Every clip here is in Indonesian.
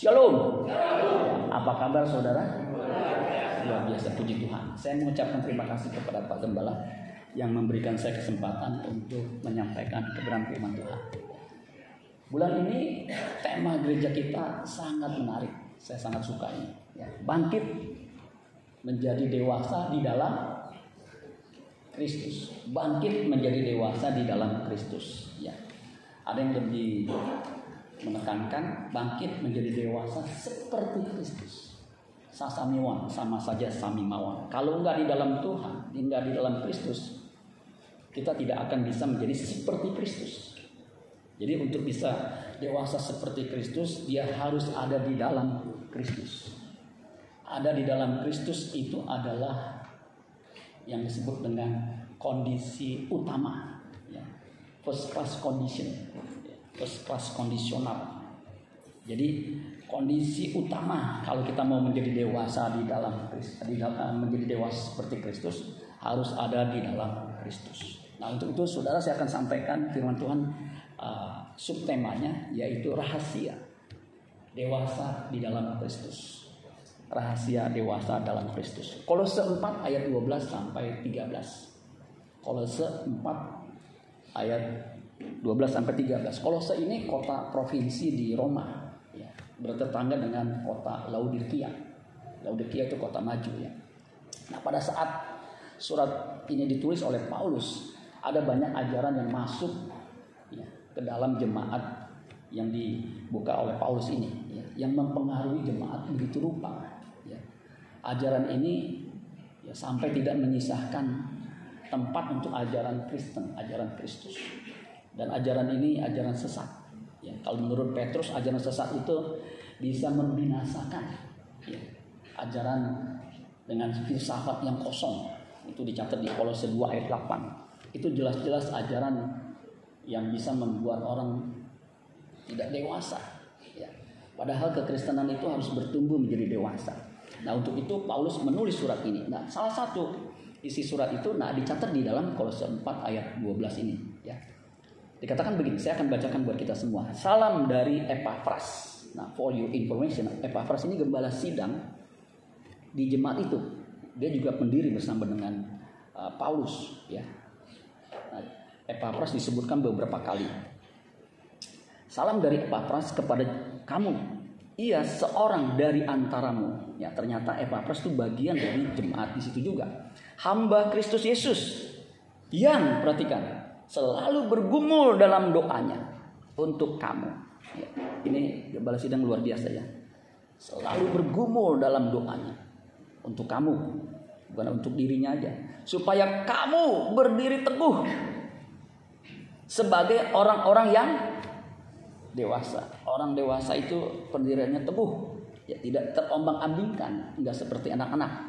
Shalom. Apa kabar saudara? Luar biasa puji Tuhan. Saya mengucapkan terima kasih kepada Pak Gembala yang memberikan saya kesempatan untuk menyampaikan kebenaran firman Tuhan. Bulan ini tema gereja kita sangat menarik. Saya sangat suka. Ya, bangkit menjadi dewasa di dalam Kristus. Bangkit menjadi dewasa di dalam Kristus. Ya. Ada yang lebih menekankan bangkit menjadi dewasa seperti Kristus. Sasamiwan sama saja samimawan. Kalau enggak di dalam Tuhan, enggak di dalam Kristus, kita tidak akan bisa menjadi seperti Kristus. Jadi untuk bisa dewasa seperti Kristus, dia harus ada di dalam Kristus. Ada di dalam Kristus itu adalah yang disebut dengan kondisi utama, ya. first class condition first class kondisional. Jadi kondisi utama kalau kita mau menjadi dewasa di dalam di dalam menjadi dewasa seperti Kristus harus ada di dalam Kristus. Nah untuk itu saudara saya akan sampaikan firman Tuhan uh, subtemanya yaitu rahasia dewasa di dalam Kristus. Rahasia dewasa dalam Kristus. Kolose 4 ayat 12 sampai 13. Kolose 4 ayat 12 sampai 13. Kolose ini kota provinsi di Roma, ya, bertetangga dengan kota Laodikia. Laodikia itu kota maju ya. Nah pada saat surat ini ditulis oleh Paulus, ada banyak ajaran yang masuk ya, ke dalam jemaat yang dibuka oleh Paulus ini, ya, yang mempengaruhi jemaat begitu rupa. Ya. Ajaran ini ya, sampai tidak menyisahkan tempat untuk ajaran Kristen, ajaran Kristus. Dan ajaran ini ajaran sesat. Ya, kalau menurut Petrus ajaran sesat itu bisa membinasakan. Ya, ajaran dengan filsafat yang kosong itu dicatat di Kolose 2 ayat 8. Itu jelas-jelas ajaran yang bisa membuat orang tidak dewasa. Ya. Padahal kekristenan itu harus bertumbuh menjadi dewasa. Nah untuk itu Paulus menulis surat ini. Nah salah satu isi surat itu nah dicatat di dalam Kolose 4 ayat 12 ini. Ya. Dikatakan begini, saya akan bacakan buat kita semua. Salam dari Epaphras. Nah, for your information, Epaphras ini gembala sidang di jemaat itu. Dia juga pendiri bersama dengan uh, Paulus, ya. Nah, Epaphras disebutkan beberapa kali. Salam dari Epaphras kepada kamu. Ia seorang dari antaramu. Ya, ternyata Epaphras itu bagian dari jemaat di situ juga. Hamba Kristus Yesus yang perhatikan selalu bergumul dalam doanya untuk kamu. Ya, ini balas sidang luar biasa ya. Selalu bergumul dalam doanya untuk kamu, bukan untuk dirinya aja, supaya kamu berdiri teguh sebagai orang-orang yang dewasa. Orang dewasa itu pendiriannya teguh, ya tidak terombang-ambingkan, enggak seperti anak-anak.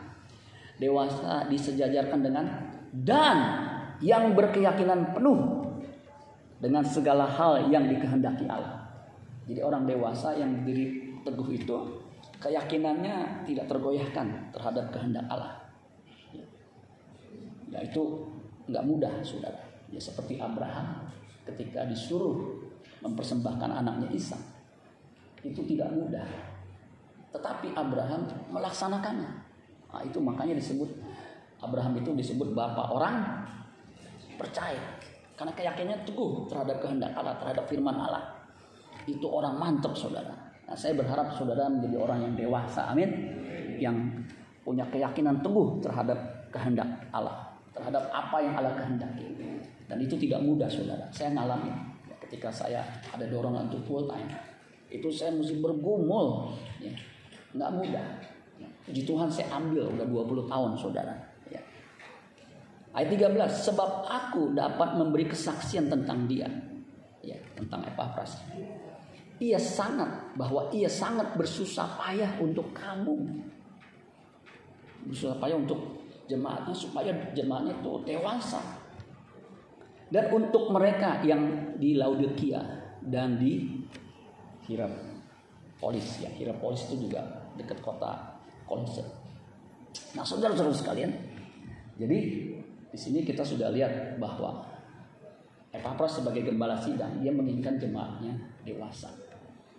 Dewasa disejajarkan dengan dan yang berkeyakinan penuh dengan segala hal yang dikehendaki Allah. Jadi orang dewasa yang berdiri teguh itu keyakinannya tidak tergoyahkan terhadap kehendak Allah. Ya itu nggak mudah, saudara. Ya seperti Abraham ketika disuruh mempersembahkan anaknya Isa, itu tidak mudah. Tetapi Abraham melaksanakannya. Nah, itu makanya disebut Abraham itu disebut bapak orang percaya karena keyakinannya teguh terhadap kehendak Allah, terhadap firman Allah. Itu orang mantap saudara. Nah, saya berharap saudara menjadi orang yang dewasa, amin. Yang punya keyakinan teguh terhadap kehendak Allah, terhadap apa yang Allah kehendaki. Dan itu tidak mudah saudara. Saya ngalamin ketika saya ada dorongan untuk full time. Itu saya mesti bergumul, ya. nggak mudah. Puji Tuhan saya ambil udah 20 tahun saudara Ayat 13, sebab aku dapat memberi kesaksian tentang dia. Ya, tentang Epaphras. Ia sangat bahwa ia sangat bersusah payah untuk kamu. Bersusah payah untuk jemaatnya supaya jemaatnya itu dewasa. Dan untuk mereka yang di Laodikia dan di Hierapolis ya, Hierapolis itu juga dekat kota Kolose. Nah, saudara-saudara sekalian, jadi di sini kita sudah lihat bahwa Epaphras sebagai gembala sidang, dia menginginkan jemaatnya dewasa.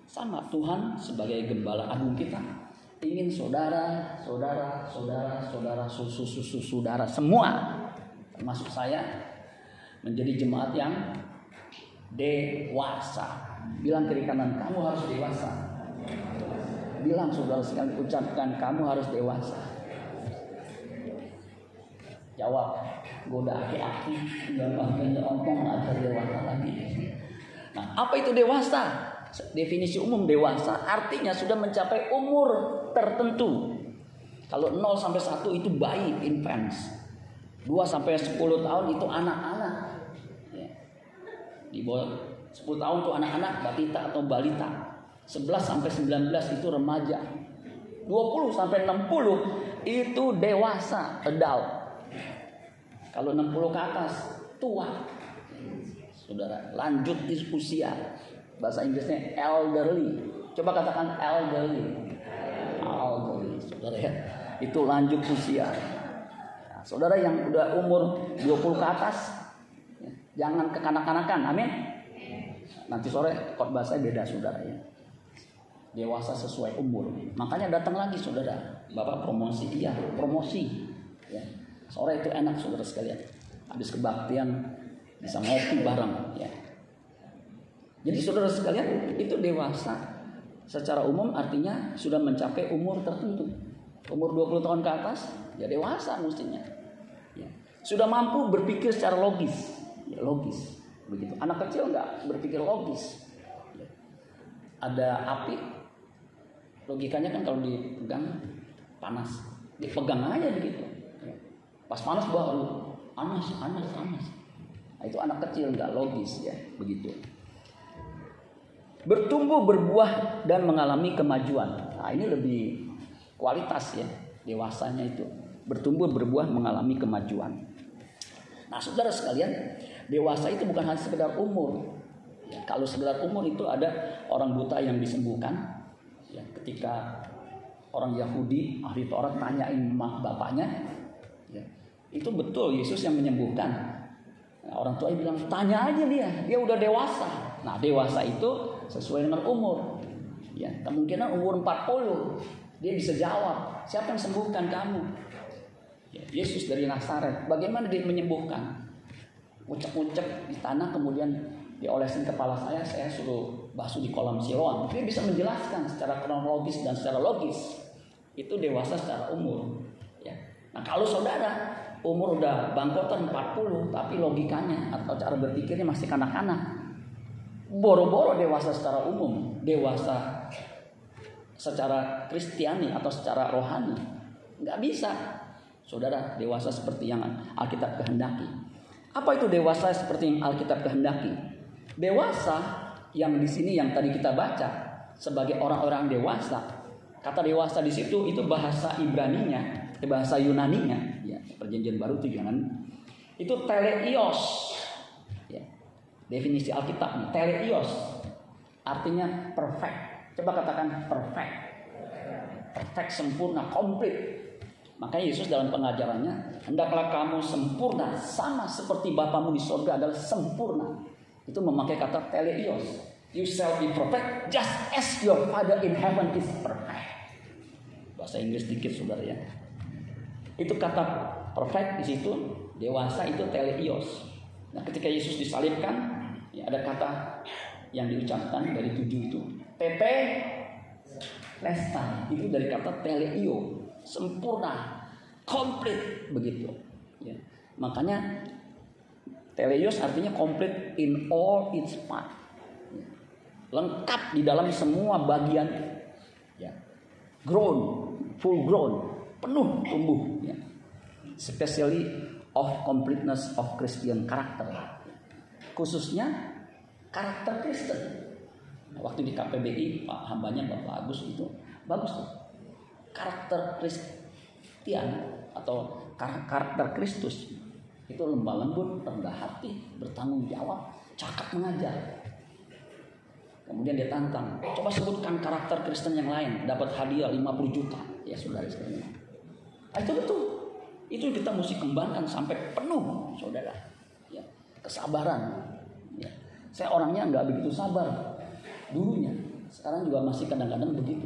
Sama Tuhan sebagai gembala agung kita ingin saudara, saudara, saudara, saudara, susu, susu, saudara semua termasuk saya menjadi jemaat yang dewasa. Bilang kiri kanan kamu harus dewasa. Bilang saudara sekalian ucapkan kamu harus dewasa. Jawab, goda aki-aki, dan bahkan ompong ada dewasa lagi. Nah, apa itu dewasa? Definisi umum dewasa artinya sudah mencapai umur tertentu. Kalau 0 sampai 1 itu bayi, infants. 2 sampai 10 tahun itu anak-anak. Ya. Di bawah 10 tahun itu anak-anak, batita atau balita. 11 sampai 19 itu remaja. 20 sampai 60 itu dewasa, adult. Kalau 60 ke atas, tua. Saudara, lanjut usia. Bahasa Inggrisnya elderly. Coba katakan elderly elderly, saudara ya. Itu lanjut usia. Nah, saudara yang udah umur 20 ke atas, ya, jangan kekanak-kanakan, amin. Nanti sore khotbah saya beda saudara ya. Dewasa sesuai umur. Makanya datang lagi saudara. Bapak promosi, iya promosi. Ya. Sore itu enak saudara sekalian. Habis kebaktian bisa ngopi bareng ya. Jadi saudara sekalian itu dewasa secara umum artinya sudah mencapai umur tertentu. Umur 20 tahun ke atas, ya dewasa mestinya. Ya. Sudah mampu berpikir secara logis. Ya, logis. Begitu. Anak kecil nggak berpikir logis. Ya. Ada api, logikanya kan kalau dipegang panas. Dipegang aja begitu. Pas panas baru panas, panas, panas. Nah, itu anak kecil nggak logis ya, begitu bertumbuh berbuah dan mengalami kemajuan. Nah, ini lebih kualitas ya dewasanya itu bertumbuh berbuah mengalami kemajuan. Nah, saudara sekalian, dewasa itu bukan hanya sekedar umur. Ya, kalau sekedar umur itu ada orang buta yang disembuhkan. Ya, ketika orang Yahudi ahli Taurat tanyain bapaknya, ya, itu betul Yesus yang menyembuhkan. Nah, orang tua bilang tanya aja dia, dia udah dewasa. Nah, dewasa itu sesuai dengan umur. Ya, kemungkinan umur 40 dia bisa jawab, siapa yang sembuhkan kamu? Ya, Yesus dari Nazaret. Bagaimana dia menyembuhkan? Ucap-ucap di tanah kemudian diolesin kepala saya, saya suruh basuh di kolam Siloam. Dia bisa menjelaskan secara kronologis dan secara logis. Itu dewasa secara umur. Ya. Nah kalau saudara umur udah bangkotan 40 tapi logikanya atau cara berpikirnya masih kanak-kanak boro-boro dewasa secara umum, dewasa secara kristiani atau secara rohani. Nggak bisa. Saudara, dewasa seperti yang Alkitab kehendaki. Apa itu dewasa seperti yang Alkitab kehendaki? Dewasa yang di sini yang tadi kita baca sebagai orang-orang dewasa. Kata dewasa di situ itu bahasa Ibraninya, bahasa Yunaninya, ya, perjanjian baru itu Yunani. Itu teleios Definisi Alkitab teleios artinya perfect. Coba katakan perfect. Perfect sempurna, komplit. Makanya Yesus dalam pengajarannya, hendaklah kamu sempurna sama seperti Bapamu di sorga adalah sempurna. Itu memakai kata teleios. You shall be perfect just as your Father in heaven is perfect. Bahasa Inggris dikit saudara ya. Itu kata perfect di situ, dewasa itu teleios. Nah, ketika Yesus disalibkan, Ya, ada kata yang diucapkan dari tujuh itu. Tepe lesta itu dari kata teleio, sempurna, komplit begitu. Ya. Makanya teleios artinya komplit in all its part. Ya. Lengkap di dalam semua bagian. Ya. Grown, full grown, penuh tumbuh. Ya. Especially of completeness of Christian character khususnya karakter Kristen. Waktu di KPBI Pak hambanya Bapak Agus itu bagus tuh. Karakter Kristian atau karakter Kristus itu lembah lembut, rendah hati, bertanggung jawab, cakap mengajar. Kemudian dia tantang, coba sebutkan karakter Kristen yang lain, dapat hadiah 50 juta. Ya saudara sekalian. Nah, itu betul. Itu kita mesti kembangkan sampai penuh, saudara kesabaran. Ya. Saya orangnya nggak begitu sabar dulunya. Sekarang juga masih kadang-kadang begitu.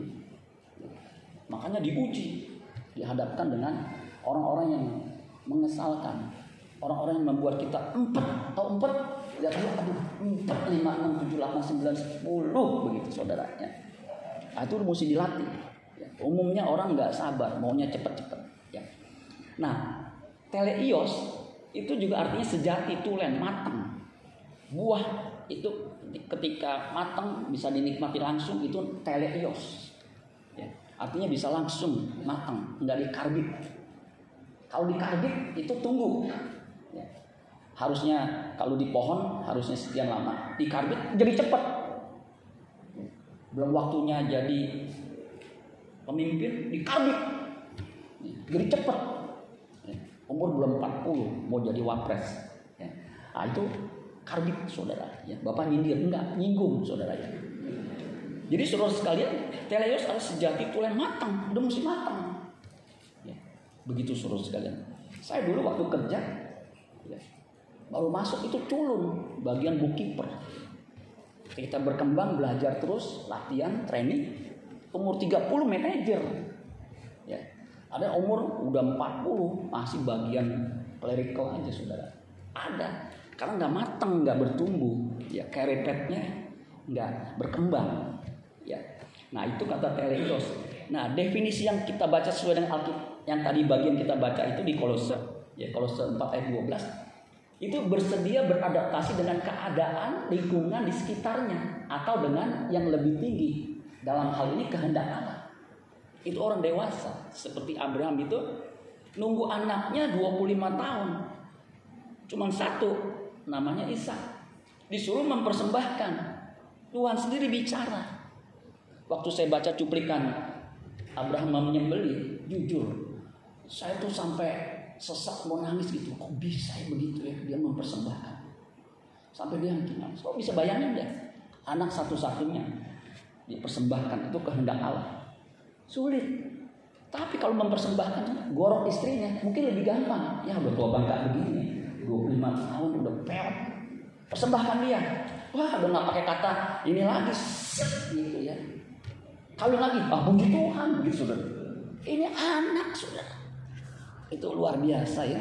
Makanya diuji, dihadapkan dengan orang-orang yang mengesalkan, orang-orang yang membuat kita empat atau empat, lihat aduh empat lima enam tujuh delapan sembilan sepuluh begitu saudaranya. Nah, itu mesti dilatih. Ya, umumnya orang nggak sabar, maunya cepet-cepet. Nah, teleios itu juga artinya sejati, tulen, matang. Buah itu ketika matang bisa dinikmati langsung itu teleios. Ya, artinya bisa langsung matang, nggak dikarbit. Kalau dikarbit itu tunggu. Ya. Harusnya kalau di pohon harusnya sekian lama, dikarbit jadi cepat. Belum waktunya jadi pemimpin dikarbit. Jadi cepat umur belum 40 mau jadi wapres. Ya. nah, itu karbit saudara. Ya bapak nyindir. Enggak nyinggung saudara ya. Jadi saudara sekalian teleos harus sejati tulen matang udah mesti matang. Ya. begitu saudara sekalian. Saya dulu waktu kerja ya, baru masuk itu culun bagian bookkeeper. Kita berkembang belajar terus latihan training. Umur 30 manajer ada umur udah 40 masih bagian clerical aja saudara. Ada. Karena nggak mateng, nggak bertumbuh, ya kerepetnya nggak berkembang. Ya, nah itu kata teleios. Nah definisi yang kita baca sesuai dengan Alkitab yang tadi bagian kita baca itu di Kolose, ya Kolose 4 ayat 12 itu bersedia beradaptasi dengan keadaan lingkungan di sekitarnya atau dengan yang lebih tinggi. Dalam hal ini kehendak Allah itu orang dewasa. Seperti Abraham itu nunggu anaknya 25 tahun. Cuman satu namanya Isa. Disuruh mempersembahkan. Tuhan sendiri bicara. Waktu saya baca cuplikan Abraham menyembeli jujur saya tuh sampai sesak mau nangis gitu. Kok bisa ya begitu ya? Dia mempersembahkan. Sampai dia nangis kok bisa bayangin deh anak satu-satunya dipersembahkan itu kehendak Allah Sulit. Tapi kalau mempersembahkan gorok istrinya mungkin lebih gampang. Ya udah tua bangka begini, 25 tahun udah peot. Persembahkan dia. Wah udah nggak pakai kata ini lagi, set gitu ya. Kalau lagi, ah puji Tuhan gitu sudah. Ini anak sudah. Itu luar biasa ya.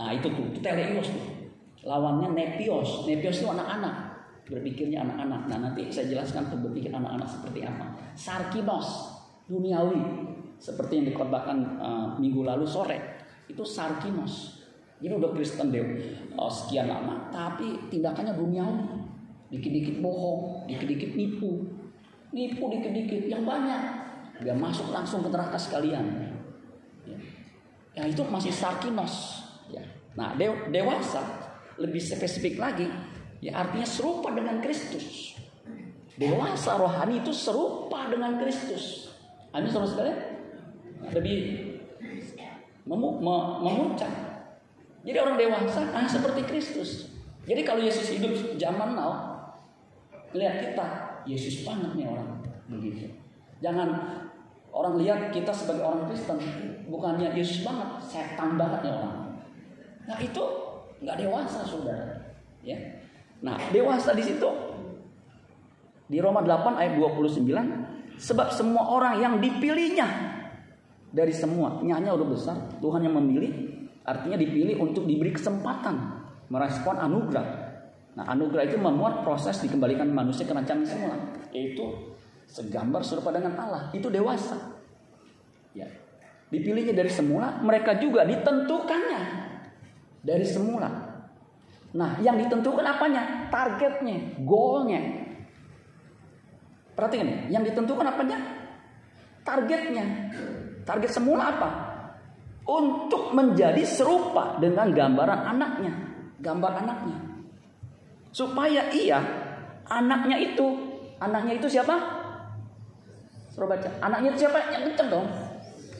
Nah itu tuh, itu teleios tuh. Lawannya nepios. Nepios itu anak-anak. Berpikirnya anak-anak. Nah nanti saya jelaskan tuh berpikir anak-anak seperti apa. Sarkinos duniawi. Seperti yang dikhotbahkan uh, minggu lalu sore. Itu sarkimos jadi udah Kristen deh uh, sekian lama. Tapi tindakannya duniawi. Dikit-dikit bohong dikit-dikit nipu. Nipu dikit-dikit. Yang banyak dia masuk langsung ke neraka sekalian. Ya, ya itu masih sarkinos. Ya. Nah de dewasa lebih spesifik lagi ya artinya serupa dengan Kristus. Dewasa rohani itu serupa dengan Kristus Amin saudara sekalian lebih memu, memuncak. Jadi orang dewasa ah seperti Kristus. Jadi kalau Yesus hidup zaman now, lihat kita Yesus banget nih orang begitu. Jangan orang lihat kita sebagai orang Kristen bukannya Yesus banget, setan banget nih orang. Nah itu nggak dewasa saudara, ya. Nah dewasa di situ di Roma 8 ayat 29 Sebab semua orang yang dipilihnya dari semua, nyanya udah besar, Tuhan yang memilih, artinya dipilih untuk diberi kesempatan merespon anugerah. Nah, anugerah itu memuat proses dikembalikan manusia ke rancangan semula, yaitu segambar serupa dengan Allah. Itu dewasa. Ya. Dipilihnya dari semula, mereka juga ditentukannya dari semula. Nah, yang ditentukan apanya? Targetnya, goalnya, Perhatikan ya, yang ditentukan apanya? Targetnya. Target semula apa? Untuk menjadi serupa dengan gambaran anaknya. Gambar anaknya. Supaya ia, anaknya itu, anaknya itu siapa? Suruh baca. Anaknya itu siapa? Yang kenceng dong.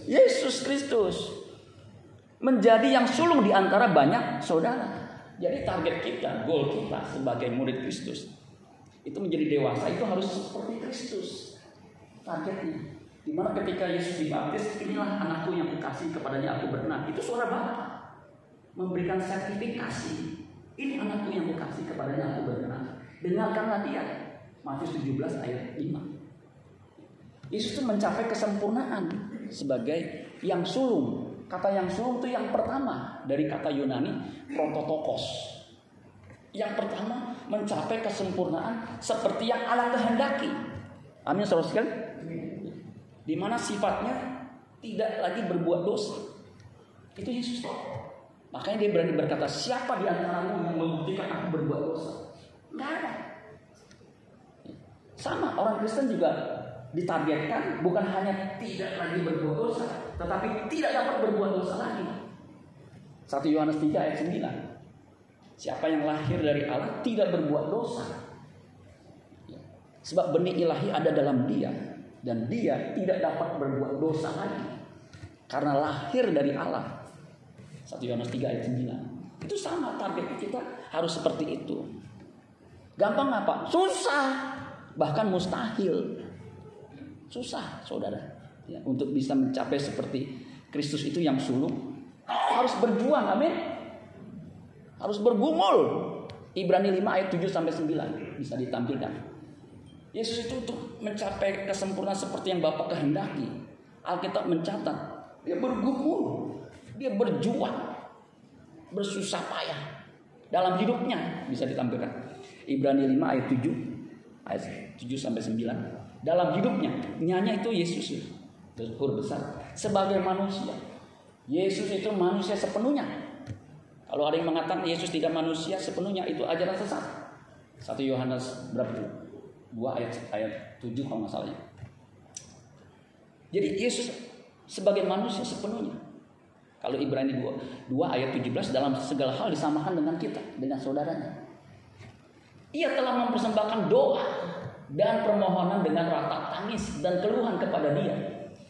Yesus Kristus. Menjadi yang sulung di antara banyak saudara. Jadi target kita, goal kita sebagai murid Kristus itu menjadi dewasa itu harus seperti Kristus. Targetnya. Di mana ketika Yesus dibaptis inilah anakku yang kukasih kepadanya aku berenang. Itu suara Bapa. Memberikan sertifikasi. Ini anakku yang kukasih kepadanya aku berenang. Dengarkanlah dia. Matius 17 ayat 5. Yesus mencapai kesempurnaan sebagai yang sulung. Kata yang sulung itu yang pertama dari kata Yunani prototokos. Yang pertama mencapai kesempurnaan seperti yang Allah kehendaki. Amin saudara sekali. Di mana sifatnya tidak lagi berbuat dosa. Itu Yesus. Makanya dia berani berkata, siapa di antaramu yang membuktikan aku berbuat dosa? Enggak ada. Sama orang Kristen juga ditargetkan bukan hanya tidak lagi berbuat dosa, tetapi tidak dapat berbuat dosa lagi. 1 Yohanes 3 ayat 9. Siapa yang lahir dari Allah tidak berbuat dosa. Sebab benih ilahi ada dalam dia dan dia tidak dapat berbuat dosa lagi. Karena lahir dari Allah. 1 Yohanes 3 ayat 9. Itu sama target kita harus seperti itu. Gampang apa? Susah. Bahkan mustahil. Susah, saudara. Ya, untuk bisa mencapai seperti Kristus itu yang sulung. Harus berjuang, amin. Harus bergumul. Ibrani 5 ayat 7 sampai 9 bisa ditampilkan. Yesus itu untuk mencapai kesempurnaan seperti yang Bapak kehendaki. Alkitab mencatat, dia bergumul, dia berjuang, bersusah payah dalam hidupnya bisa ditampilkan. Ibrani 5 ayat 7 ayat 7 sampai 9. Dalam hidupnya, nyanyi itu Yesus huruf besar sebagai manusia. Yesus itu manusia sepenuhnya. Kalau ada yang mengatakan Yesus tidak manusia sepenuhnya itu ajaran sesat. 1 Yohanes berapa itu? 2 ayat ayat 7 kalau nggak salahnya. Jadi Yesus sebagai manusia sepenuhnya. Kalau Ibrani 2, 2 ayat 17 dalam segala hal disamakan dengan kita, dengan saudaranya. Ia telah mempersembahkan doa dan permohonan dengan rata tangis dan keluhan kepada dia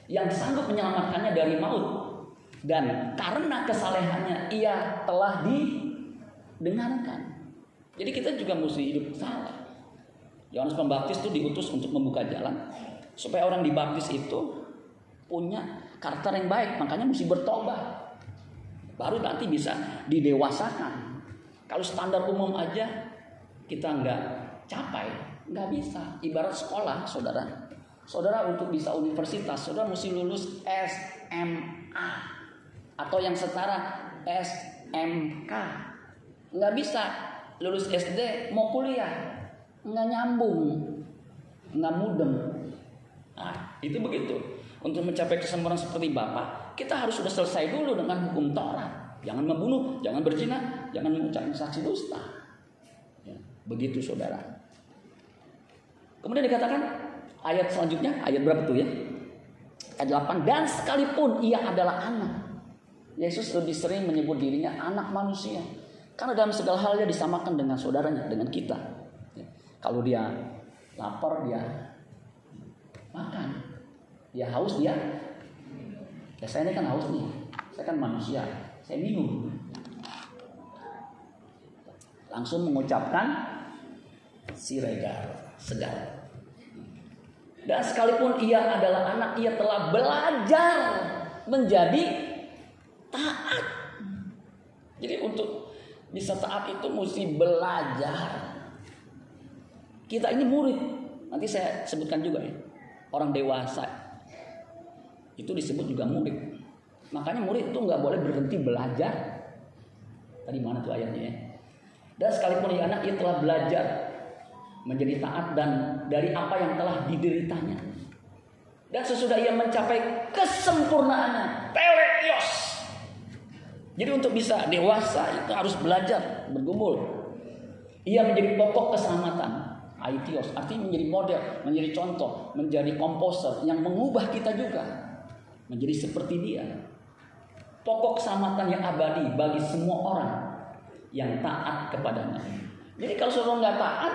yang sanggup menyelamatkannya dari maut. Dan karena kesalehannya ia telah didengarkan. Jadi kita juga mesti hidup salah. Yohanes Pembaptis itu diutus untuk membuka jalan supaya orang dibaptis itu punya karakter yang baik, makanya mesti bertobat. Baru nanti bisa didewasakan. Kalau standar umum aja kita nggak capai, nggak bisa. Ibarat sekolah, saudara. Saudara untuk bisa universitas, saudara mesti lulus SMA atau yang setara SMK. Nggak bisa lulus SD mau kuliah, nggak nyambung, nggak mudeng. Nah, itu begitu. Untuk mencapai kesempurnaan seperti Bapak, kita harus sudah selesai dulu dengan hukum Taurat. Jangan membunuh, jangan berzina, jangan mengucapkan saksi dusta. Ya, begitu saudara. Kemudian dikatakan ayat selanjutnya, ayat berapa tuh ya? Ayat 8, dan sekalipun ia adalah anak. Yesus lebih sering menyebut dirinya anak manusia. Karena dalam segala hal dia disamakan dengan saudaranya, dengan kita. Ya. Kalau dia lapar, dia makan. Dia haus, dia. Ya saya ini kan haus nih. Saya kan manusia. Saya minum. Langsung mengucapkan siregar, segar. Dan sekalipun ia adalah anak, ia telah belajar menjadi taat. Jadi untuk bisa taat itu mesti belajar. Kita ini murid. Nanti saya sebutkan juga ya. Orang dewasa itu disebut juga murid. Makanya murid itu nggak boleh berhenti belajar. Tadi mana tuh ayatnya ya? Dan sekalipun ia anak, ia telah belajar menjadi taat dan dari apa yang telah dideritanya. Dan sesudah ia mencapai kesempurnaannya, teleios. Jadi untuk bisa dewasa itu harus belajar, bergumul. Ia menjadi pokok keselamatan. Aitios, artinya menjadi model, menjadi contoh, menjadi komposer yang mengubah kita juga menjadi seperti dia. Pokok keselamatan yang abadi bagi semua orang yang taat kepadanya. Jadi kalau saudara nggak taat,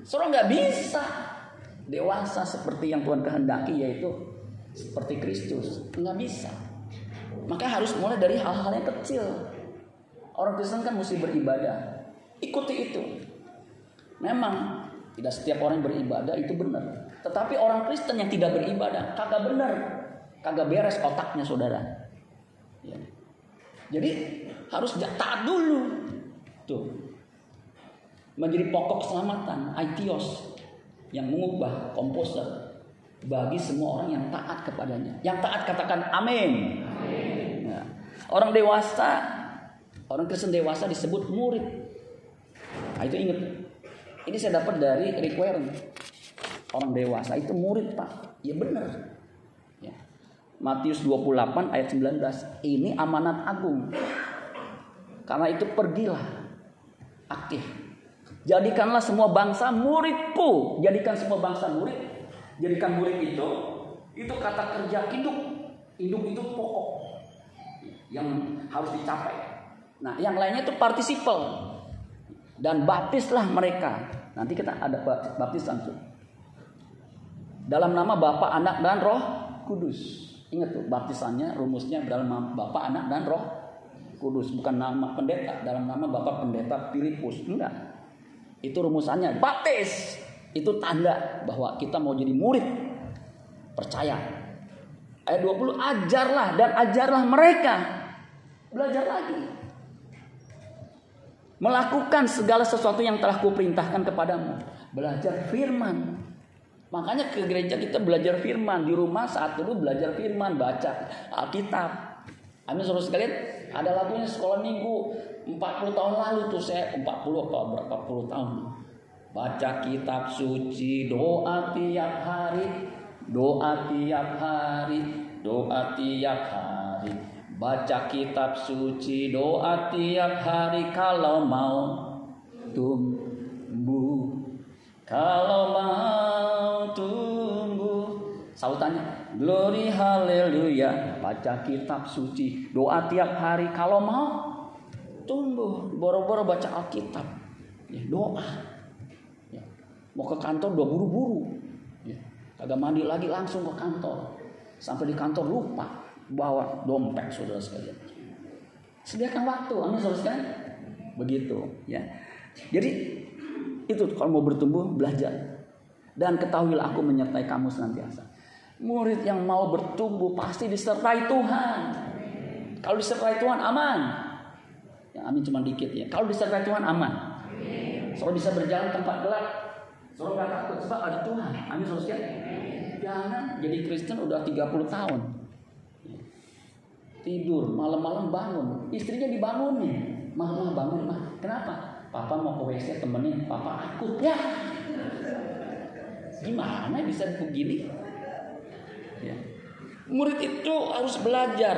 saudara nggak bisa dewasa seperti yang Tuhan kehendaki yaitu seperti Kristus. Nggak bisa. Maka harus mulai dari hal-hal yang kecil. Orang Kristen kan mesti beribadah. Ikuti itu. Memang tidak setiap orang yang beribadah itu benar. Tetapi orang Kristen yang tidak beribadah kagak benar. Kagak beres otaknya saudara. Ya. Jadi harus taat dulu. Tuh. Menjadi pokok keselamatan, aitios. yang mengubah komposer bagi semua orang yang taat kepadanya. Yang taat katakan amin. Nah, orang dewasa, orang Kristen dewasa disebut murid. Nah, itu ingat. Ini saya dapat dari requirement. Orang dewasa itu murid, Pak. Ya benar. Ya. Matius 28 ayat 19. Ini amanat agung. Karena itu pergilah aktif. Jadikanlah semua bangsa muridku. Jadikan semua bangsa murid. Jadikan murid itu itu kata kerja induk. Induk itu pokok yang harus dicapai. Nah, yang lainnya itu partisipal. Dan baptislah mereka. Nanti kita ada baptis langsung. Dalam nama Bapa, Anak dan Roh Kudus. Ingat tuh baptisannya rumusnya dalam nama Bapa, Anak dan Roh Kudus, bukan nama pendeta, dalam nama Bapak Pendeta Filipus. Enggak. Itu rumusannya. Baptis itu tanda bahwa kita mau jadi murid. Percaya. Ayat 20 ajarlah dan ajarlah mereka. Belajar lagi. Melakukan segala sesuatu yang telah kuperintahkan kepadamu. Belajar firman. Makanya ke gereja kita belajar firman. Di rumah saat dulu belajar firman. Baca Alkitab. Amin saudara sekalian. Ada lagunya sekolah minggu 40 tahun lalu tuh saya 40 apa berapa puluh tahun. Baca kitab suci, doa tiap hari, doa tiap hari, doa tiap hari. Baca kitab suci, doa tiap hari kalau mau tumbuh. Kalau mau tumbuh. Sautannya, Glory haleluya. Baca kitab suci. Doa tiap hari. Kalau mau tumbuh. Boro-boro baca Alkitab. Ya, doa. Ya. Mau ke kantor udah buru-buru. Ya. Kagak mandi lagi langsung ke kantor. Sampai di kantor lupa bawa dompet saudara sekalian. Sediakan waktu, amin saudara sekalian. Begitu, ya. Jadi itu kalau mau bertumbuh belajar dan ketahuilah aku menyertai kamu senantiasa. Murid yang mau bertumbuh pasti disertai Tuhan. Kalau disertai Tuhan aman. Ya amin cuma dikit ya. Kalau disertai Tuhan aman. Soalnya bisa berjalan tempat gelap. Soalnya gak takut sebab ada Tuhan. Amin saudara Jangan jadi Kristen udah 30 tahun. Tidur malam-malam bangun. Istrinya dibangunin. Mama bangun mah. Kenapa? Papa mau ke WC temenin. Papa akut ya. Gimana bisa begini? Ya. Murid itu harus belajar.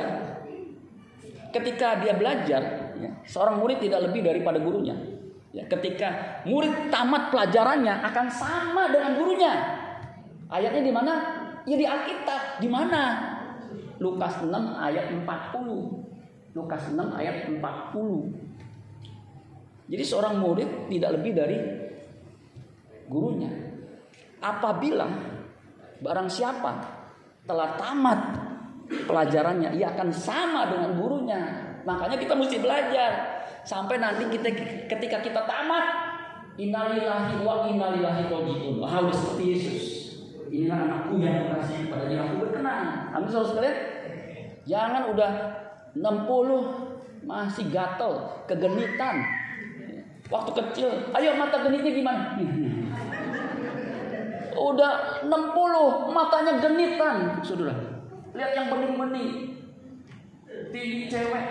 Ketika dia belajar, ya, seorang murid tidak lebih daripada gurunya. Ya, ketika murid tamat pelajarannya akan sama dengan gurunya. Ayatnya di mana? Ya di Alkitab. Di mana? Lukas 6 ayat 40. Lukas 6 ayat 40. Jadi seorang murid tidak lebih dari gurunya. Apabila barang siapa telah tamat pelajarannya, ia akan sama dengan gurunya. Makanya kita mesti belajar sampai nanti kita ketika kita tamat innalillahi wa innalillahi rajiun. Harus seperti Yesus. Inilah anakku yang kekasih kepada dia aku berkenan. Amin saudara sekalian. Jangan udah 60 masih gatel, kegenitan. Waktu kecil, ayo mata genitnya gimana? Udah 60 matanya genitan, saudara. Lihat yang bening-bening. Tinggi cewek,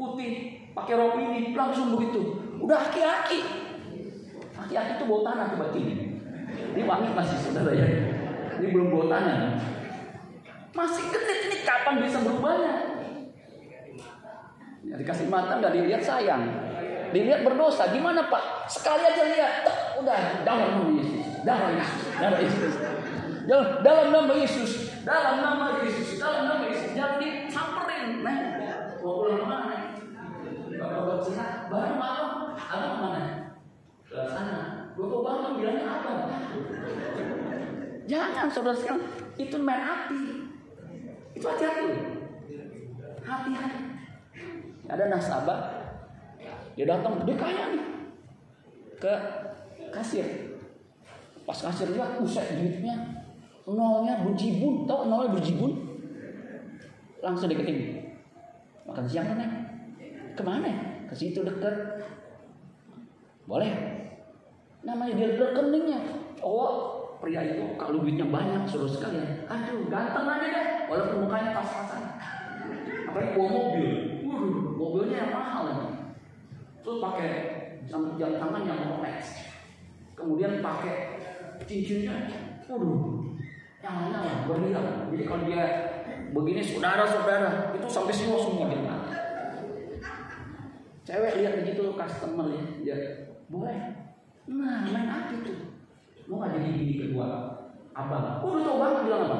putih, pakai rompi ini langsung begitu. Udah aki-aki. Aki-aki itu bau tanah coba ini. Ini wangi masih saudara ya. Ini belum bau tanah. Masih genit ini kapan bisa berubahnya? Ya, dikasih mata nggak dilihat sayang. Dilihat berdosa. Gimana Pak? Sekali aja lihat. Udah dalam nama Yesus. Dalam Yesus. Dalam Yesus. Dalam nama Yesus. Dalam nama Yesus. Dalam nama Yesus. Jangan disamperin. Nah, mau pulang ke mana? Bapak sehat. Baru malam. Abang mana? Ke sana. Bapak bangun bilangnya apa? Jangan saudara sekalian. Itu main hati. Itu hati-hati. Hati-hati. Ada nasabah. Dia datang, dia kaya nih. Ke kasir. Pas kasir lihat, usai duitnya. Nolnya berjibun. Tahu nolnya berjibun? Langsung diketik. Makan siang mana? Ke mana? Ke situ dekat. Boleh. Namanya dia rekeningnya. Oh, pria itu kalau duitnya banyak suruh sekali aduh ganteng aja deh. Walaupun mukanya pas-pasan apalagi bawa mobil. Waduh mobilnya yang mahal ini. Terus pakai jam, jam tangan yang Rolex kemudian pakai cincinnya. Waduh yang mana? Berlian. Jadi kalau dia begini saudara-saudara itu sampai semua semua dia. Cewek lihat begitu customer ya dia boleh. Nah main apa itu mau nggak jadi bini kedua abang oh udah tau banget bilang apa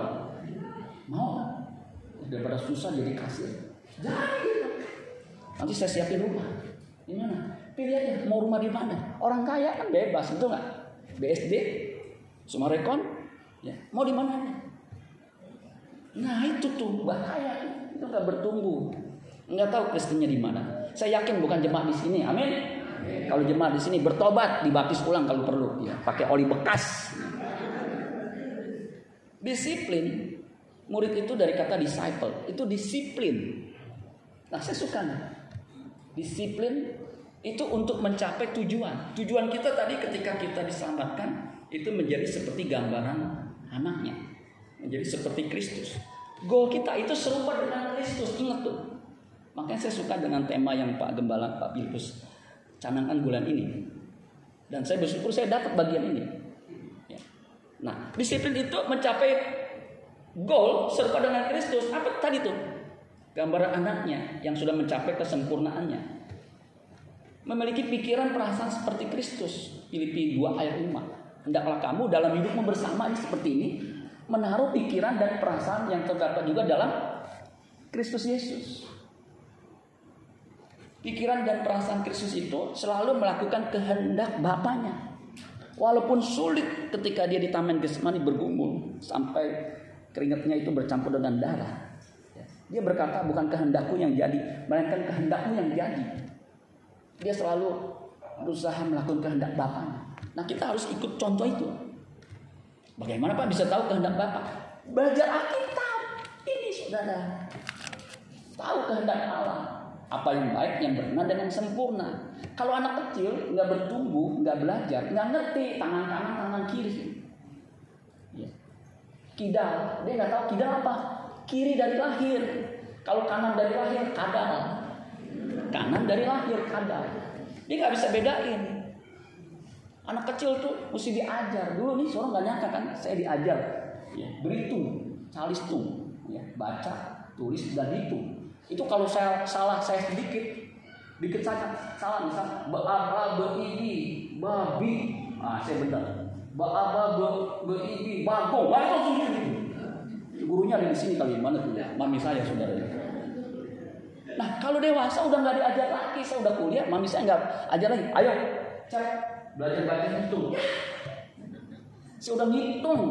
mau daripada susah jadi kasir jadi nanti saya siapin rumah. Gimana pilih aja mau rumah di mana? Orang kaya kan bebas itu nggak? BSD Sumarekon ya. Mau di mana? Nah itu tuh bahaya. Itu nggak bertumbuh. Nggak tahu Kristennya di mana. Saya yakin bukan jemaat di sini. Amin kalau jemaat di sini bertobat, dibaptis ulang kalau perlu, ya, pakai oli bekas. Disiplin, murid itu dari kata disciple, itu disiplin. Nah, saya suka. Disiplin itu untuk mencapai tujuan. Tujuan kita tadi ketika kita diselamatkan itu menjadi seperti gambaran anaknya. Menjadi seperti Kristus. Goal kita itu serupa dengan Kristus. Ingat tuh. Makanya saya suka dengan tema yang Pak Gembala, Pak Bilbus canangkan bulan ini. Dan saya bersyukur saya dapat bagian ini. Ya. Nah, disiplin itu mencapai goal serupa dengan Kristus. Apa tadi tuh? Gambaran anaknya yang sudah mencapai kesempurnaannya. Memiliki pikiran perasaan seperti Kristus. Filipi 2 ayat 5. Hendaklah kamu dalam hidupmu bersama ini seperti ini menaruh pikiran dan perasaan yang terdapat juga dalam Kristus Yesus. Pikiran dan perasaan Kristus itu selalu melakukan kehendak Bapaknya. Walaupun sulit ketika dia di Taman Getsemani bergumul sampai keringatnya itu bercampur dengan darah. Dia berkata bukan kehendakku yang jadi, melainkan kehendakmu yang jadi. Dia selalu berusaha melakukan kehendak Bapaknya. Nah kita harus ikut contoh itu. Bagaimana Pak bisa tahu kehendak Bapak? Belajar Alkitab. Ini saudara. Tahu kehendak Allah apa yang baik yang berkenan dengan sempurna. Kalau anak kecil nggak bertumbuh, nggak belajar, nggak ngerti tangan kanan tangan kiri. Ya. Kidal, dia nggak tahu kidal apa. Kiri dari lahir. Kalau kanan dari lahir kadal. Kanan dari lahir kadal. Dia nggak bisa bedain. Anak kecil tuh mesti diajar. Dulu nih seorang nggak nyangka kan, saya diajar. Ya, berhitung, calistung, ya, baca, tulis dan hitung itu kalau saya salah saya sedikit, dikit saja salah misal beaba beibi babi, ah saya benar. Beaba be, beibi bago, wah itu langsung gitu. Gurunya ada di sini kali mana tuh ya, mami saya saudara. Nah kalau dewasa udah nggak diajar lagi, saya udah kuliah, mami saya nggak ajar lagi. Ayo cek belajar belajar itu. Saya udah ngitung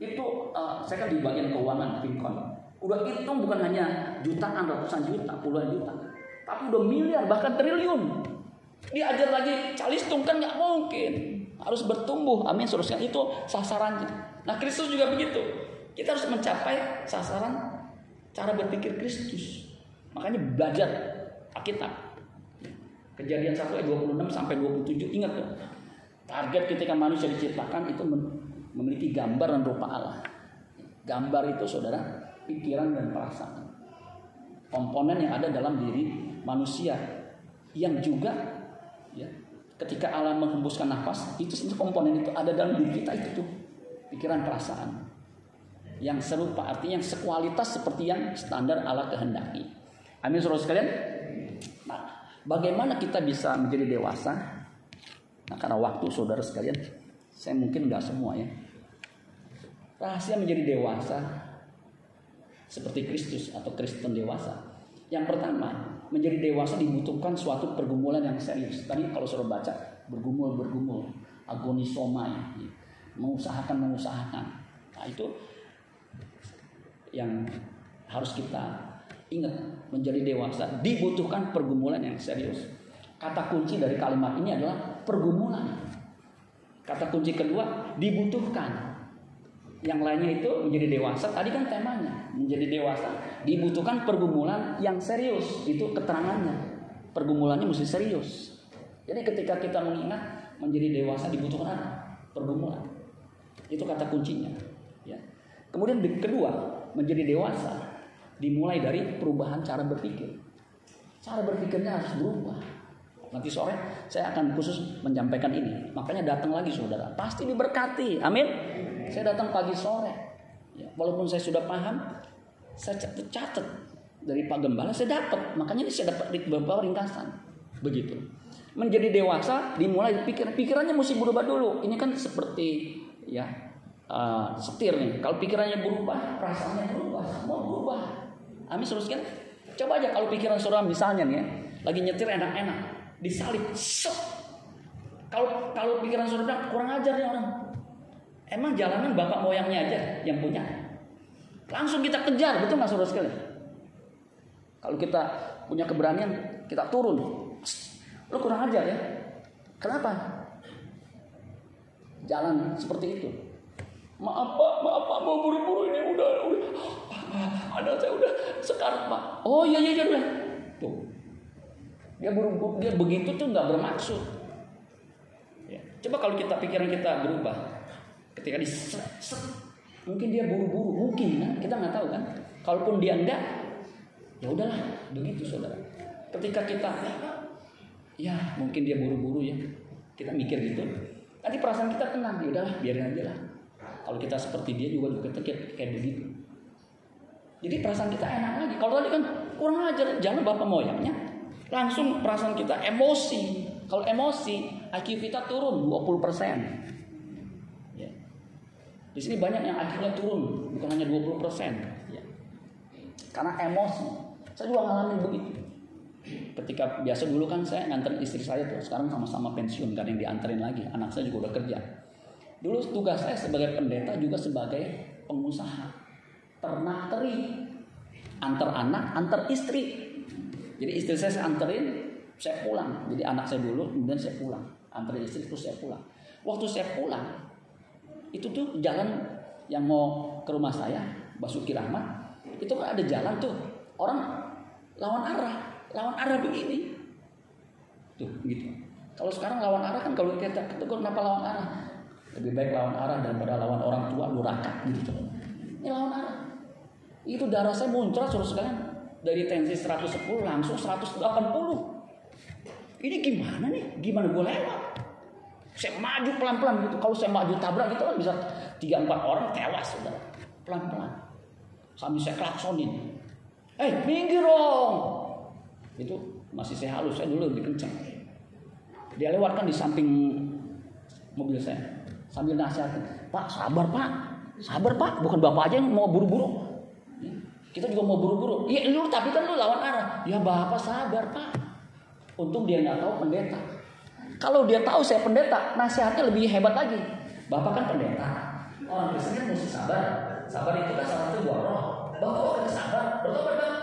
itu uh, saya kan di bagian keuangan pinkon Udah hitung bukan hanya jutaan, ratusan juta, puluhan juta. Tapi udah miliar, bahkan triliun. Diajar lagi calistung kan nggak mungkin. Harus bertumbuh. Amin. Seterusnya itu sasarannya. Nah Kristus juga begitu. Kita harus mencapai sasaran cara berpikir Kristus. Makanya belajar Alkitab. Kejadian 1 ayat 26 sampai 27 ingat tuh. Target ketika manusia diciptakan itu memiliki gambar dan rupa Allah. Gambar itu saudara pikiran dan perasaan. Komponen yang ada dalam diri manusia yang juga ya, ketika Allah menghembuskan nafas itu komponen itu ada dalam diri kita itu tuh pikiran perasaan yang serupa artinya yang sekualitas seperti yang standar Allah kehendaki. Amin saudara sekalian. Nah, bagaimana kita bisa menjadi dewasa? Nah, karena waktu saudara sekalian, saya mungkin nggak semua ya. Rahasia menjadi dewasa seperti Kristus atau Kristen dewasa. Yang pertama, menjadi dewasa dibutuhkan suatu pergumulan yang serius. Tadi kalau sudah baca, bergumul, bergumul, agonisomai, mengusahakan, mengusahakan. Nah itu yang harus kita ingat menjadi dewasa dibutuhkan pergumulan yang serius. Kata kunci dari kalimat ini adalah pergumulan. Kata kunci kedua dibutuhkan yang lainnya itu menjadi dewasa. Tadi kan temanya menjadi dewasa dibutuhkan pergumulan yang serius. Itu keterangannya. Pergumulannya mesti serius. Jadi ketika kita mengingat menjadi dewasa dibutuhkan apa? Pergumulan. Itu kata kuncinya. Ya. Kemudian kedua, menjadi dewasa dimulai dari perubahan cara berpikir. Cara berpikirnya harus berubah. Nanti sore saya akan khusus menyampaikan ini. Makanya datang lagi saudara. Pasti diberkati. Amin. Saya datang pagi sore. Ya, walaupun saya sudah paham, saya catat dari Pak Gembala saya dapat. Makanya ini saya dapat beberapa ringkasan. Begitu. Menjadi dewasa dimulai pikiran pikirannya mesti berubah dulu. Ini kan seperti ya uh, setir nih. Kalau pikirannya berubah, perasaannya berubah, semua berubah. Amin saudara kan? Coba aja kalau pikiran saudara misalnya nih ya, lagi nyetir enak-enak, disalip. Kalau kalau pikiran saudara kurang ajar nih orang. Emang jalanan bapak moyangnya aja yang punya. Langsung kita kejar, betul nggak saudara sekalian? Kalau kita punya keberanian, kita turun. Lu kurang ajar ya. Kenapa? Jalan seperti itu. Maaf pak, maaf pak, mau buru-buru ini udah, udah, ada saya udah sekarang pak. Oh iya iya iya udah. Tuh, dia buru-buru, dia begitu tuh nggak bermaksud. Ya. Coba kalau kita pikiran kita berubah, ketika di mungkin dia buru-buru, mungkin kan kita nggak tahu kan. Kalaupun dia enggak, ya udahlah, begitu saudara. Ketika kita, ya mungkin dia buru-buru ya, kita mikir gitu. Nanti perasaan kita tenang, ya udahlah, biarin aja lah. Kalau kita seperti dia juga juga kayak, kayak begitu. Jadi perasaan kita enak lagi. Kalau tadi kan kurang ajar, jangan bapak moyangnya. Langsung perasaan kita emosi. Kalau emosi, IQ kita turun 20%. Ya. Di sini banyak yang IQ-nya turun, bukan hanya 20%. Ya. Karena emosi. Saya juga ngalamin begitu. Ketika biasa dulu kan saya nganter istri saya tuh, sekarang sama-sama pensiun, karena yang dianterin lagi. Anak saya juga udah kerja. Dulu tugas saya sebagai pendeta juga sebagai pengusaha. Ternak teri. Antar anak, antar istri. Jadi istri saya, saya anterin, saya pulang. Jadi anak saya dulu, kemudian saya pulang. Anterin istri, terus saya pulang. Waktu saya pulang, itu tuh jalan yang mau ke rumah saya, Basuki Rahmat, itu kan ada jalan tuh. Orang lawan arah, lawan arah begini. Tuh, gitu. Kalau sekarang lawan arah kan kalau kita ketegur kenapa lawan arah? Lebih baik lawan arah daripada lawan orang tua duraka gitu. Ini lawan arah. Itu darah saya muncrat suruh sekalian dari tensi 110 langsung 180. Ini gimana nih? Gimana gue lewat? Saya maju pelan-pelan gitu. Kalau saya maju tabrak gitu kan bisa 3 4 orang tewas sudah. Pelan-pelan. Sambil saya klaksonin. Eh, minggir dong. Itu masih saya halus, saya dulu lebih kencang. Dia lewat kan di samping mobil saya sambil nasihatin, Pak sabar Pak, sabar Pak, bukan Bapak aja yang mau buru-buru. Kita juga mau buru-buru. Iya lu tapi kan lu lawan arah. Ya Bapak sabar Pak. Untung dia nggak tahu pendeta. Kalau dia tahu saya pendeta, nasihatnya lebih hebat lagi. Bapak kan pendeta. Orang Kristen kan mesti sabar. Sabar itu kan salah satu buah roh. Bapak kok sabar? Bertobat bang.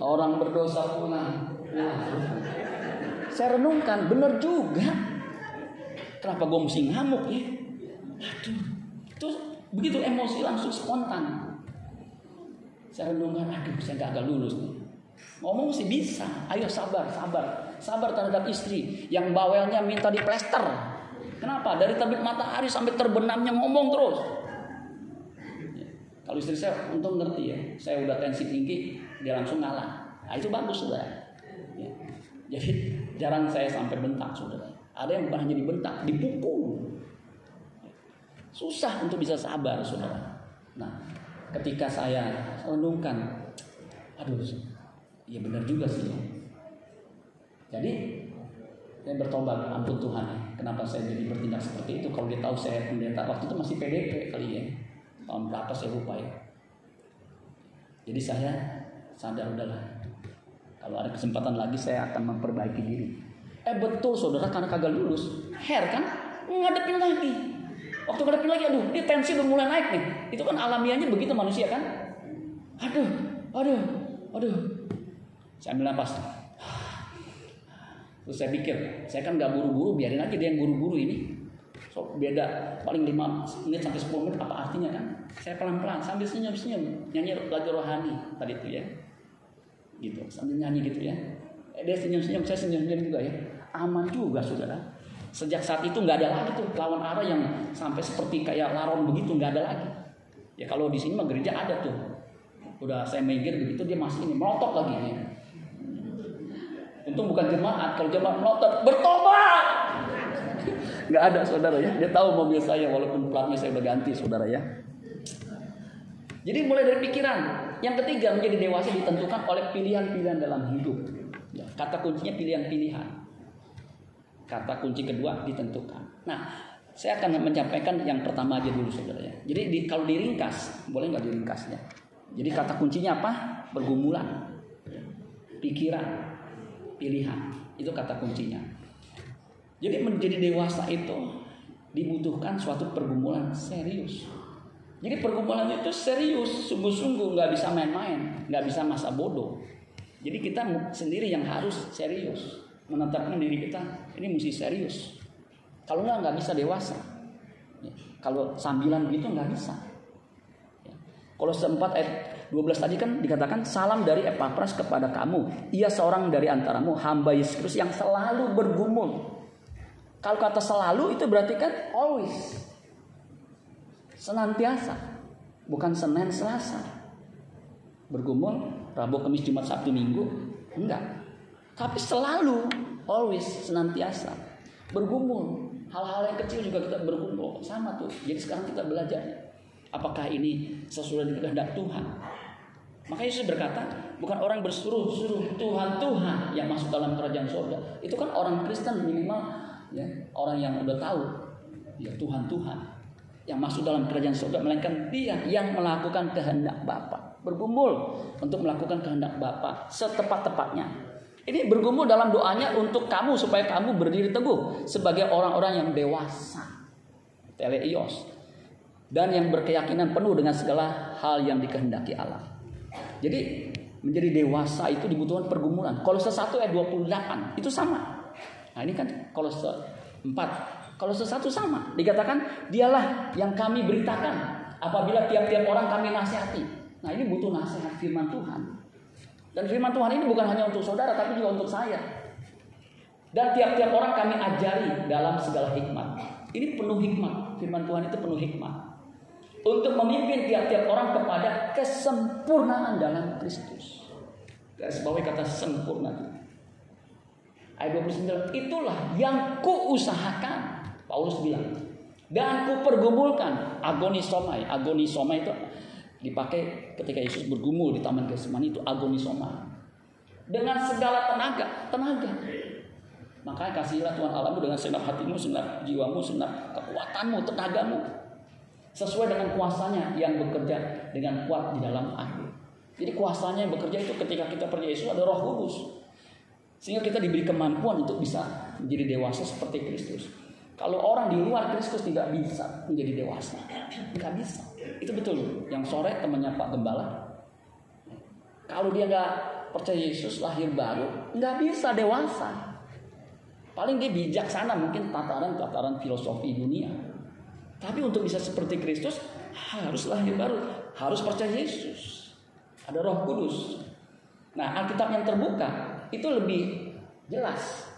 Orang berdosa pulang. Nah, saya renungkan, benar juga. Kenapa gue mesti ngamuk ya? Aduh, terus begitu emosi langsung spontan. Saya renungkan, aduh saya gagal lulus nih. Ngomong sih bisa, ayo sabar, sabar. Sabar terhadap istri yang bawelnya minta diplester. Kenapa? Dari terbit matahari sampai terbenamnya ngomong terus. Ya. Kalau istri saya untung ngerti ya, saya udah tensi tinggi, dia langsung ngalah. Nah, itu bagus sudah. Ya. Jadi jarang saya sampai bentak saudara. Ada yang bukan hanya dibentak, dipukul. Susah untuk bisa sabar, saudara. Nah, ketika saya renungkan, aduh, ya benar juga sih. Jadi, saya bertobat, ampun Tuhan. Kenapa saya jadi bertindak seperti itu? Kalau dia tahu saya pendeta, waktu itu masih PDP kali ya. Tahun berapa saya lupa ya. Jadi saya sadar udahlah. Kalau ada kesempatan lagi saya akan memperbaiki diri. Eh betul saudara karena kagak lulus. Her kan ngadepin lagi. Waktu ngadepin lagi aduh ini tensi udah mulai naik nih. Itu kan alamiahnya begitu manusia kan. Aduh, aduh, aduh. Saya ambil nafas. Terus saya pikir, saya kan nggak buru-buru, biarin aja dia yang buru-buru ini. So, beda paling 5 menit sampai 10 menit apa artinya kan? Saya pelan-pelan sambil senyum-senyum nyanyi lagu rohani tadi itu ya. Gitu, sambil nyanyi gitu ya. Eh, dia senyum-senyum, saya senyum-senyum juga ya. Aman juga saudara. Sejak saat itu nggak ada lagi tuh lawan arah yang sampai seperti kayak laron begitu nggak ada lagi. Ya kalau di sini mah gereja ada tuh. Udah saya meger begitu dia masih ini melotot lagi ya. Untung bukan jemaat, kalau jemaat melotot bertobat. Nggak ada saudara ya. Dia tahu mobil saya walaupun platnya saya udah ganti saudara ya. Jadi mulai dari pikiran. Yang ketiga menjadi dewasa ditentukan oleh pilihan-pilihan dalam hidup. Ya, kata kuncinya pilihan-pilihan. Kata kunci kedua ditentukan. Nah, saya akan menyampaikan yang pertama aja dulu saudara ya. Jadi di, kalau diringkas, boleh nggak diringkasnya? Jadi kata kuncinya apa? Pergumulan, pikiran, pilihan. Itu kata kuncinya. Jadi menjadi dewasa itu dibutuhkan suatu pergumulan serius. Jadi pergumulan itu serius, sungguh-sungguh, nggak bisa main-main, nggak bisa masa bodoh. Jadi kita sendiri yang harus serius menetapkan diri kita ini mesti serius. Kalau nggak nggak bisa dewasa. Ya. Kalau sambilan begitu nggak bisa. Ya. Kalau sempat ayat 12 tadi kan dikatakan salam dari Epapras kepada kamu. Ia seorang dari antaramu hamba Yesus Kristus yang selalu bergumul. Kalau kata selalu itu berarti kan always. Senantiasa. Bukan Senin Selasa. Bergumul Rabu, Kamis, Jumat, Sabtu, Minggu. Enggak. Tapi selalu, always, senantiasa bergumul. Hal-hal yang kecil juga kita bergumul. Sama tuh. Jadi sekarang kita belajar. Apakah ini sesuai dengan kehendak Tuhan? Makanya Yesus berkata, bukan orang bersuruh-suruh Tuhan Tuhan yang masuk dalam kerajaan surga. Itu kan orang Kristen minimal ya, orang yang udah tahu ya Tuhan Tuhan yang masuk dalam kerajaan surga melainkan dia yang melakukan kehendak Bapa. Bergumul untuk melakukan kehendak Bapa setepat-tepatnya. Ini bergumul dalam doanya untuk kamu supaya kamu berdiri teguh sebagai orang-orang yang dewasa. Teleios. Dan yang berkeyakinan penuh dengan segala hal yang dikehendaki Allah. Jadi menjadi dewasa itu dibutuhkan pergumulan. Kalau sesuatu ayat 28 itu sama. Nah ini kan kalau 4. Kalau sesuatu sama. Dikatakan dialah yang kami beritakan. Apabila tiap-tiap orang kami nasihati. Nah ini butuh nasihat firman Tuhan. Dan firman Tuhan ini bukan hanya untuk saudara, tapi juga untuk saya. Dan tiap-tiap orang kami ajari dalam segala hikmat. Ini penuh hikmat. Firman Tuhan itu penuh hikmat. Untuk memimpin tiap-tiap orang kepada kesempurnaan dalam Kristus. Garis bawahi kata sempurna. Ayat 29, itulah yang kuusahakan. Paulus bilang. Dan ku pergumulkan agonisomai. Agonisomai itu dipakai ketika Yesus bergumul di taman Getsemani itu agonisoma dengan segala tenaga tenaga makanya kasihlah Tuhan Allahmu dengan senap hatimu senap jiwamu senap kekuatanmu tenagamu sesuai dengan kuasanya yang bekerja dengan kuat di dalam aku jadi kuasanya yang bekerja itu ketika kita percaya Yesus ada Roh Kudus sehingga kita diberi kemampuan untuk bisa menjadi dewasa seperti Kristus kalau orang di luar Kristus tidak bisa menjadi dewasa. Nggak bisa. Itu betul. Yang sore temannya Pak Gembala. Kalau dia nggak percaya Yesus lahir baru, nggak bisa dewasa. Paling dia bijaksana mungkin tataran-tataran filosofi dunia. Tapi untuk bisa seperti Kristus harus lahir baru, harus percaya Yesus. Ada Roh Kudus. Nah, Alkitab yang terbuka itu lebih jelas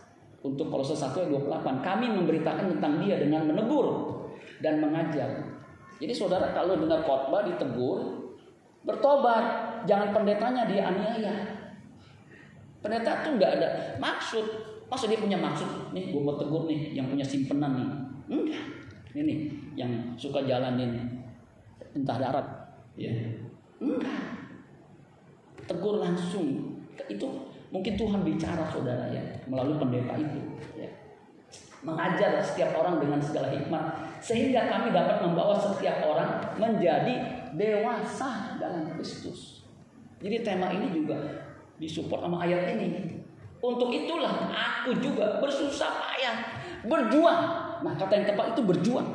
untuk Kolose 1 ayat 28. Kami memberitakan tentang dia dengan menegur dan mengajar. Jadi saudara kalau dengar khotbah ditegur, bertobat. Jangan pendetanya dia aniaya. Pendeta tuh nggak ada maksud. Masa dia punya maksud? Nih gue mau tegur nih yang punya simpenan nih. Enggak. Ini nih yang suka jalanin entah darat. Ya. Enggak. Tegur langsung. Itu Mungkin Tuhan bicara saudara ya melalui pendeta itu. Ya. Mengajar setiap orang dengan segala hikmat sehingga kami dapat membawa setiap orang menjadi dewasa dalam Kristus. Jadi tema ini juga disupport sama ayat ini. Untuk itulah aku juga bersusah payah, berjuang. Nah, kata yang tepat itu berjuang.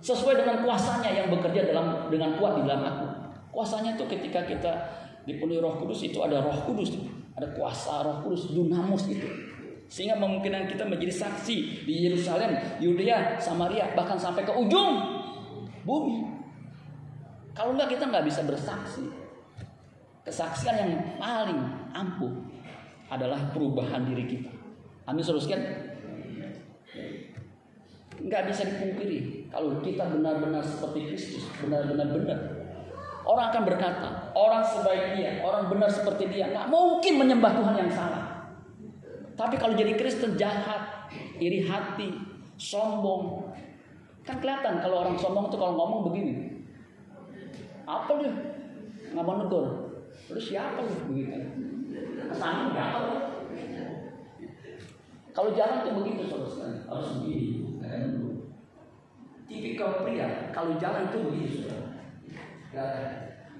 Sesuai dengan kuasanya yang bekerja dalam dengan kuat di dalam aku. Kuasanya itu ketika kita dipenuhi Roh Kudus itu ada Roh Kudus ada kuasa Roh Kudus, dunamus itu. Sehingga memungkinkan kita menjadi saksi di Yerusalem, Yudea, Samaria, bahkan sampai ke ujung bumi. Kalau enggak kita nggak bisa bersaksi. Kesaksian yang paling ampuh adalah perubahan diri kita. Amin teruskan. Nggak bisa dipungkiri kalau kita benar-benar seperti Kristus, benar-benar benar. Orang akan berkata, orang sebaik dia, orang benar seperti dia, nggak mungkin menyembah Tuhan yang salah. Tapi kalau jadi Kristen jahat, iri hati, sombong, kan kelihatan kalau orang sombong itu kalau ngomong begini. Apa dia? Nggak mau negur. Terus siapa lu begitu? Kesannya nggak apa Kalau jalan tuh begitu saudara harus begini. Tipikal pria kalau jalan itu begitu. Ya.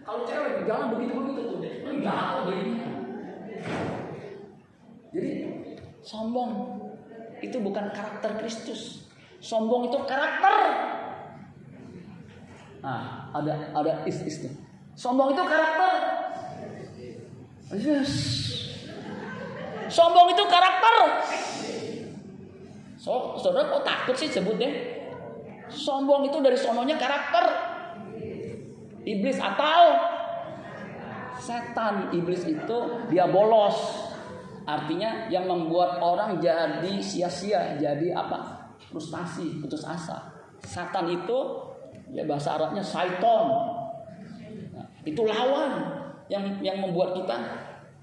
Kalau cewek jalan begitu begitu tuh, apa begini. Jadi sombong itu bukan karakter Kristus. Sombong itu karakter. Nah, ada ada is is tuh. Sombong itu karakter. Yes. Sombong itu karakter. So, saudara kok takut sih sebut deh? Sombong itu dari sononya karakter. Iblis atau setan. Iblis itu dia bolos. Artinya yang membuat orang jadi sia-sia, jadi apa? Frustasi, putus asa. Satan itu ya bahasa Arabnya syaiton itu lawan yang yang membuat kita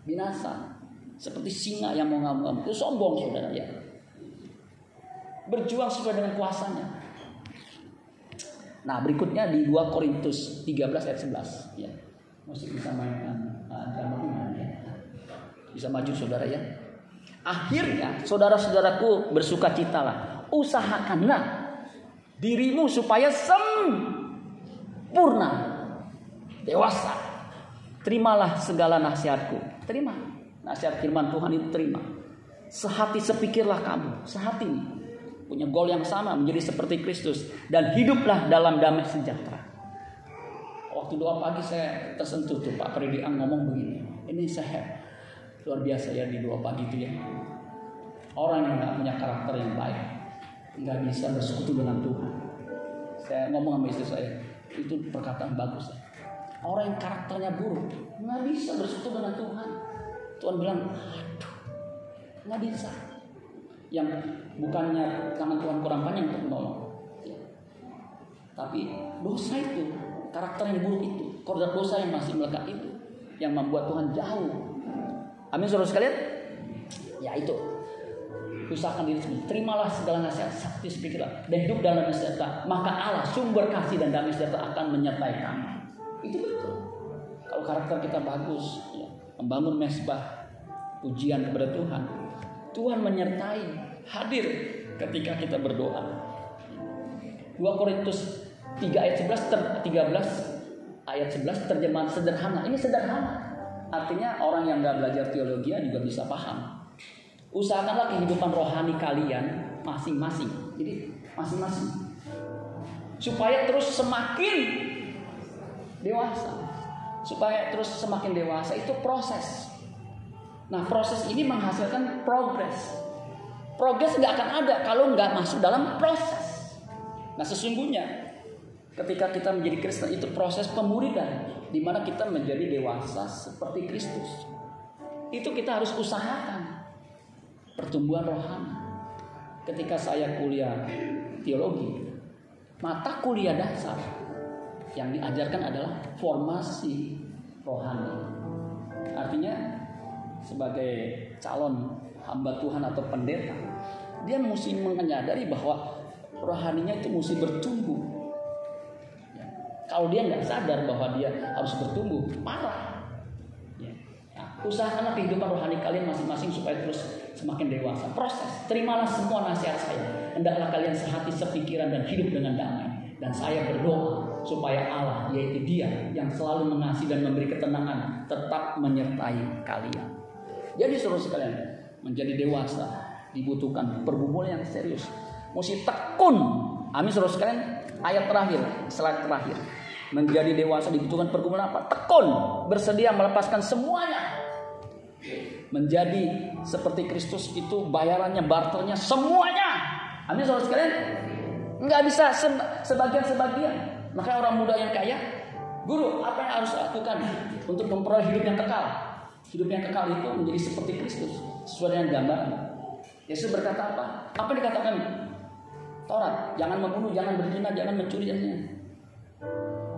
binasa. Seperti singa yang mau ngamuk Itu sombong saudara ya. Berjuang sesuai dengan kuasanya. Nah berikutnya di 2 Korintus 13 ayat 11 ya. Masih bisa mainkan uh, ya. Bisa maju saudara ya. Akhirnya saudara-saudaraku bersuka citalah. Usahakanlah dirimu supaya sempurna dewasa. Terimalah segala nasihatku. Terima. Nasihat firman Tuhan itu terima. Sehati sepikirlah kamu. Sehati. Punya gol yang sama. Menjadi seperti Kristus. Dan hiduplah dalam damai sejahtera. Waktu doa pagi saya tersentuh tuh Pak Prediang ngomong begini. Ini saya luar biasa ya di doa pagi itu ya. Orang yang gak punya karakter yang baik. Nggak bisa bersekutu dengan Tuhan. Saya ngomong sama istri saya. Itu perkataan bagus ya Orang yang karakternya buruk nggak bisa bersekutu dengan Tuhan. Tuhan bilang, aduh, nggak bisa. Yang bukannya tangan Tuhan kurang panjang untuk menolong. Tapi dosa itu, karakter yang buruk itu, kodrat dosa yang masih melekat itu, yang membuat Tuhan jauh. Amin saudara sekalian. Ya itu. Usahakan diri sendiri. Terimalah segala nasihat, sakti sepikirlah. Dan hidup dalam sejahtera. Maka Allah, sumber kasih dan damai sejahtera akan menyertai kamu. Itu betul. Kalau karakter kita bagus, ya, membangun mesbah, pujian kepada Tuhan, Tuhan menyertai, hadir ketika kita berdoa. 2 Korintus 3 ayat 11 ter, 13 ayat 11 terjemahan sederhana. Ini sederhana. Artinya orang yang nggak belajar teologi juga bisa paham. Usahakanlah kehidupan rohani kalian masing-masing. Jadi masing-masing. Supaya terus semakin dewasa. Supaya terus semakin dewasa itu proses. Nah proses ini menghasilkan progres. Progres nggak akan ada kalau nggak masuk dalam proses. Nah sesungguhnya ketika kita menjadi Kristen itu proses pemuridan di mana kita menjadi dewasa seperti Kristus. Itu kita harus usahakan pertumbuhan rohani. Ketika saya kuliah teologi, mata kuliah dasar yang diajarkan adalah formasi rohani. Artinya sebagai calon hamba Tuhan atau pendeta, dia mesti menyadari bahwa rohaninya itu mesti bertumbuh. Ya. Kalau dia nggak sadar bahwa dia harus bertumbuh, marah. Ya. Nah, usahakanlah kehidupan rohani kalian masing-masing supaya terus semakin dewasa. Proses, terimalah semua nasihat saya. Hendaklah kalian sehati sepikiran dan hidup dengan damai. Dan saya berdoa supaya Allah yaitu Dia yang selalu mengasihi dan memberi ketenangan tetap menyertai kalian. Jadi suruh sekalian menjadi dewasa dibutuhkan pergumulan yang serius. Mesti tekun. Amin suruh sekalian. Ayat terakhir, slide terakhir. Menjadi dewasa dibutuhkan pergumulan apa? Tekun, bersedia melepaskan semuanya. Menjadi seperti Kristus itu bayarannya, barternya semuanya. Amin saudara sekalian. Enggak bisa sebagian-sebagian. Makanya orang muda yang kaya, guru, apa yang harus lakukan untuk memperoleh hidup yang kekal? Hidup yang kekal itu menjadi seperti Kristus, sesuai dengan gambar. Yesus berkata apa? Apa yang dikatakan? Taurat, jangan membunuh, jangan berzina, jangan mencuri dan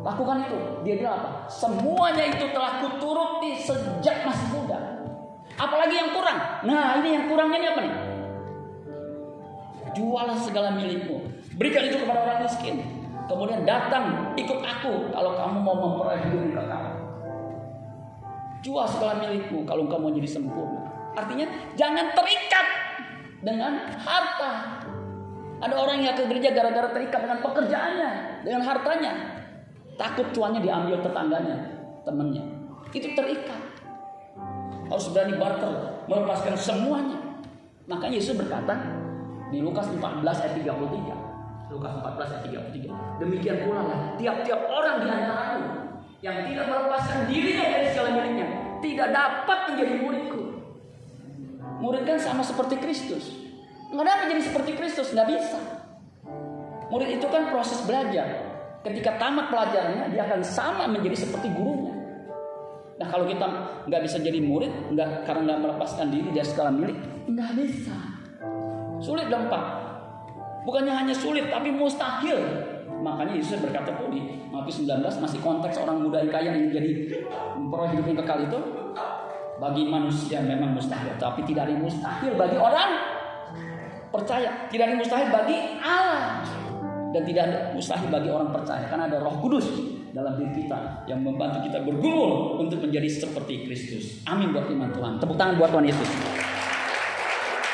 Lakukan itu. Dia bilang apa? Semuanya itu telah kuturuti sejak masih muda. Apalagi yang kurang? Nah, ini yang kurangnya ini apa nih? Jualah segala milikmu. Berikan itu kepada orang miskin. Kemudian datang ikut aku kalau kamu mau memperoleh hidup kekal. Jual segala milikmu kalau kamu menjadi sempurna. Artinya jangan terikat dengan harta. Ada orang yang ke gereja gara-gara terikat dengan pekerjaannya, dengan hartanya. Takut tuannya diambil tetangganya, temannya. Itu terikat. Harus berani barter, melepaskan semuanya. Makanya Yesus berkata di Lukas 14 ayat 33. Lukas 14 ayat 33. Demikian pula lah tiap-tiap orang di antaramu yang tidak melepaskan dirinya dari segala miliknya tidak dapat menjadi muridku. Murid kan sama seperti Kristus. Nggak dapat jadi seperti Kristus, nggak bisa. Murid itu kan proses belajar. Ketika tamat pelajarannya, dia akan sama menjadi seperti gurunya. Nah kalau kita nggak bisa jadi murid, nggak karena nggak melepaskan diri dari segala milik, nggak bisa. Sulit gampang. Bukannya hanya sulit, tapi mustahil. Makanya Yesus berkata pun di Matius 19 masih konteks orang muda yang kaya yang jadi memperoleh hidup yang kekal itu bagi manusia memang mustahil, tapi tidak ada mustahil bagi orang percaya, tidak ada mustahil bagi Allah dan tidak ada mustahil bagi orang percaya karena ada Roh Kudus dalam diri kita yang membantu kita bergumul untuk menjadi seperti Kristus. Amin buat iman Tuhan. Tepuk tangan buat Tuhan Yesus.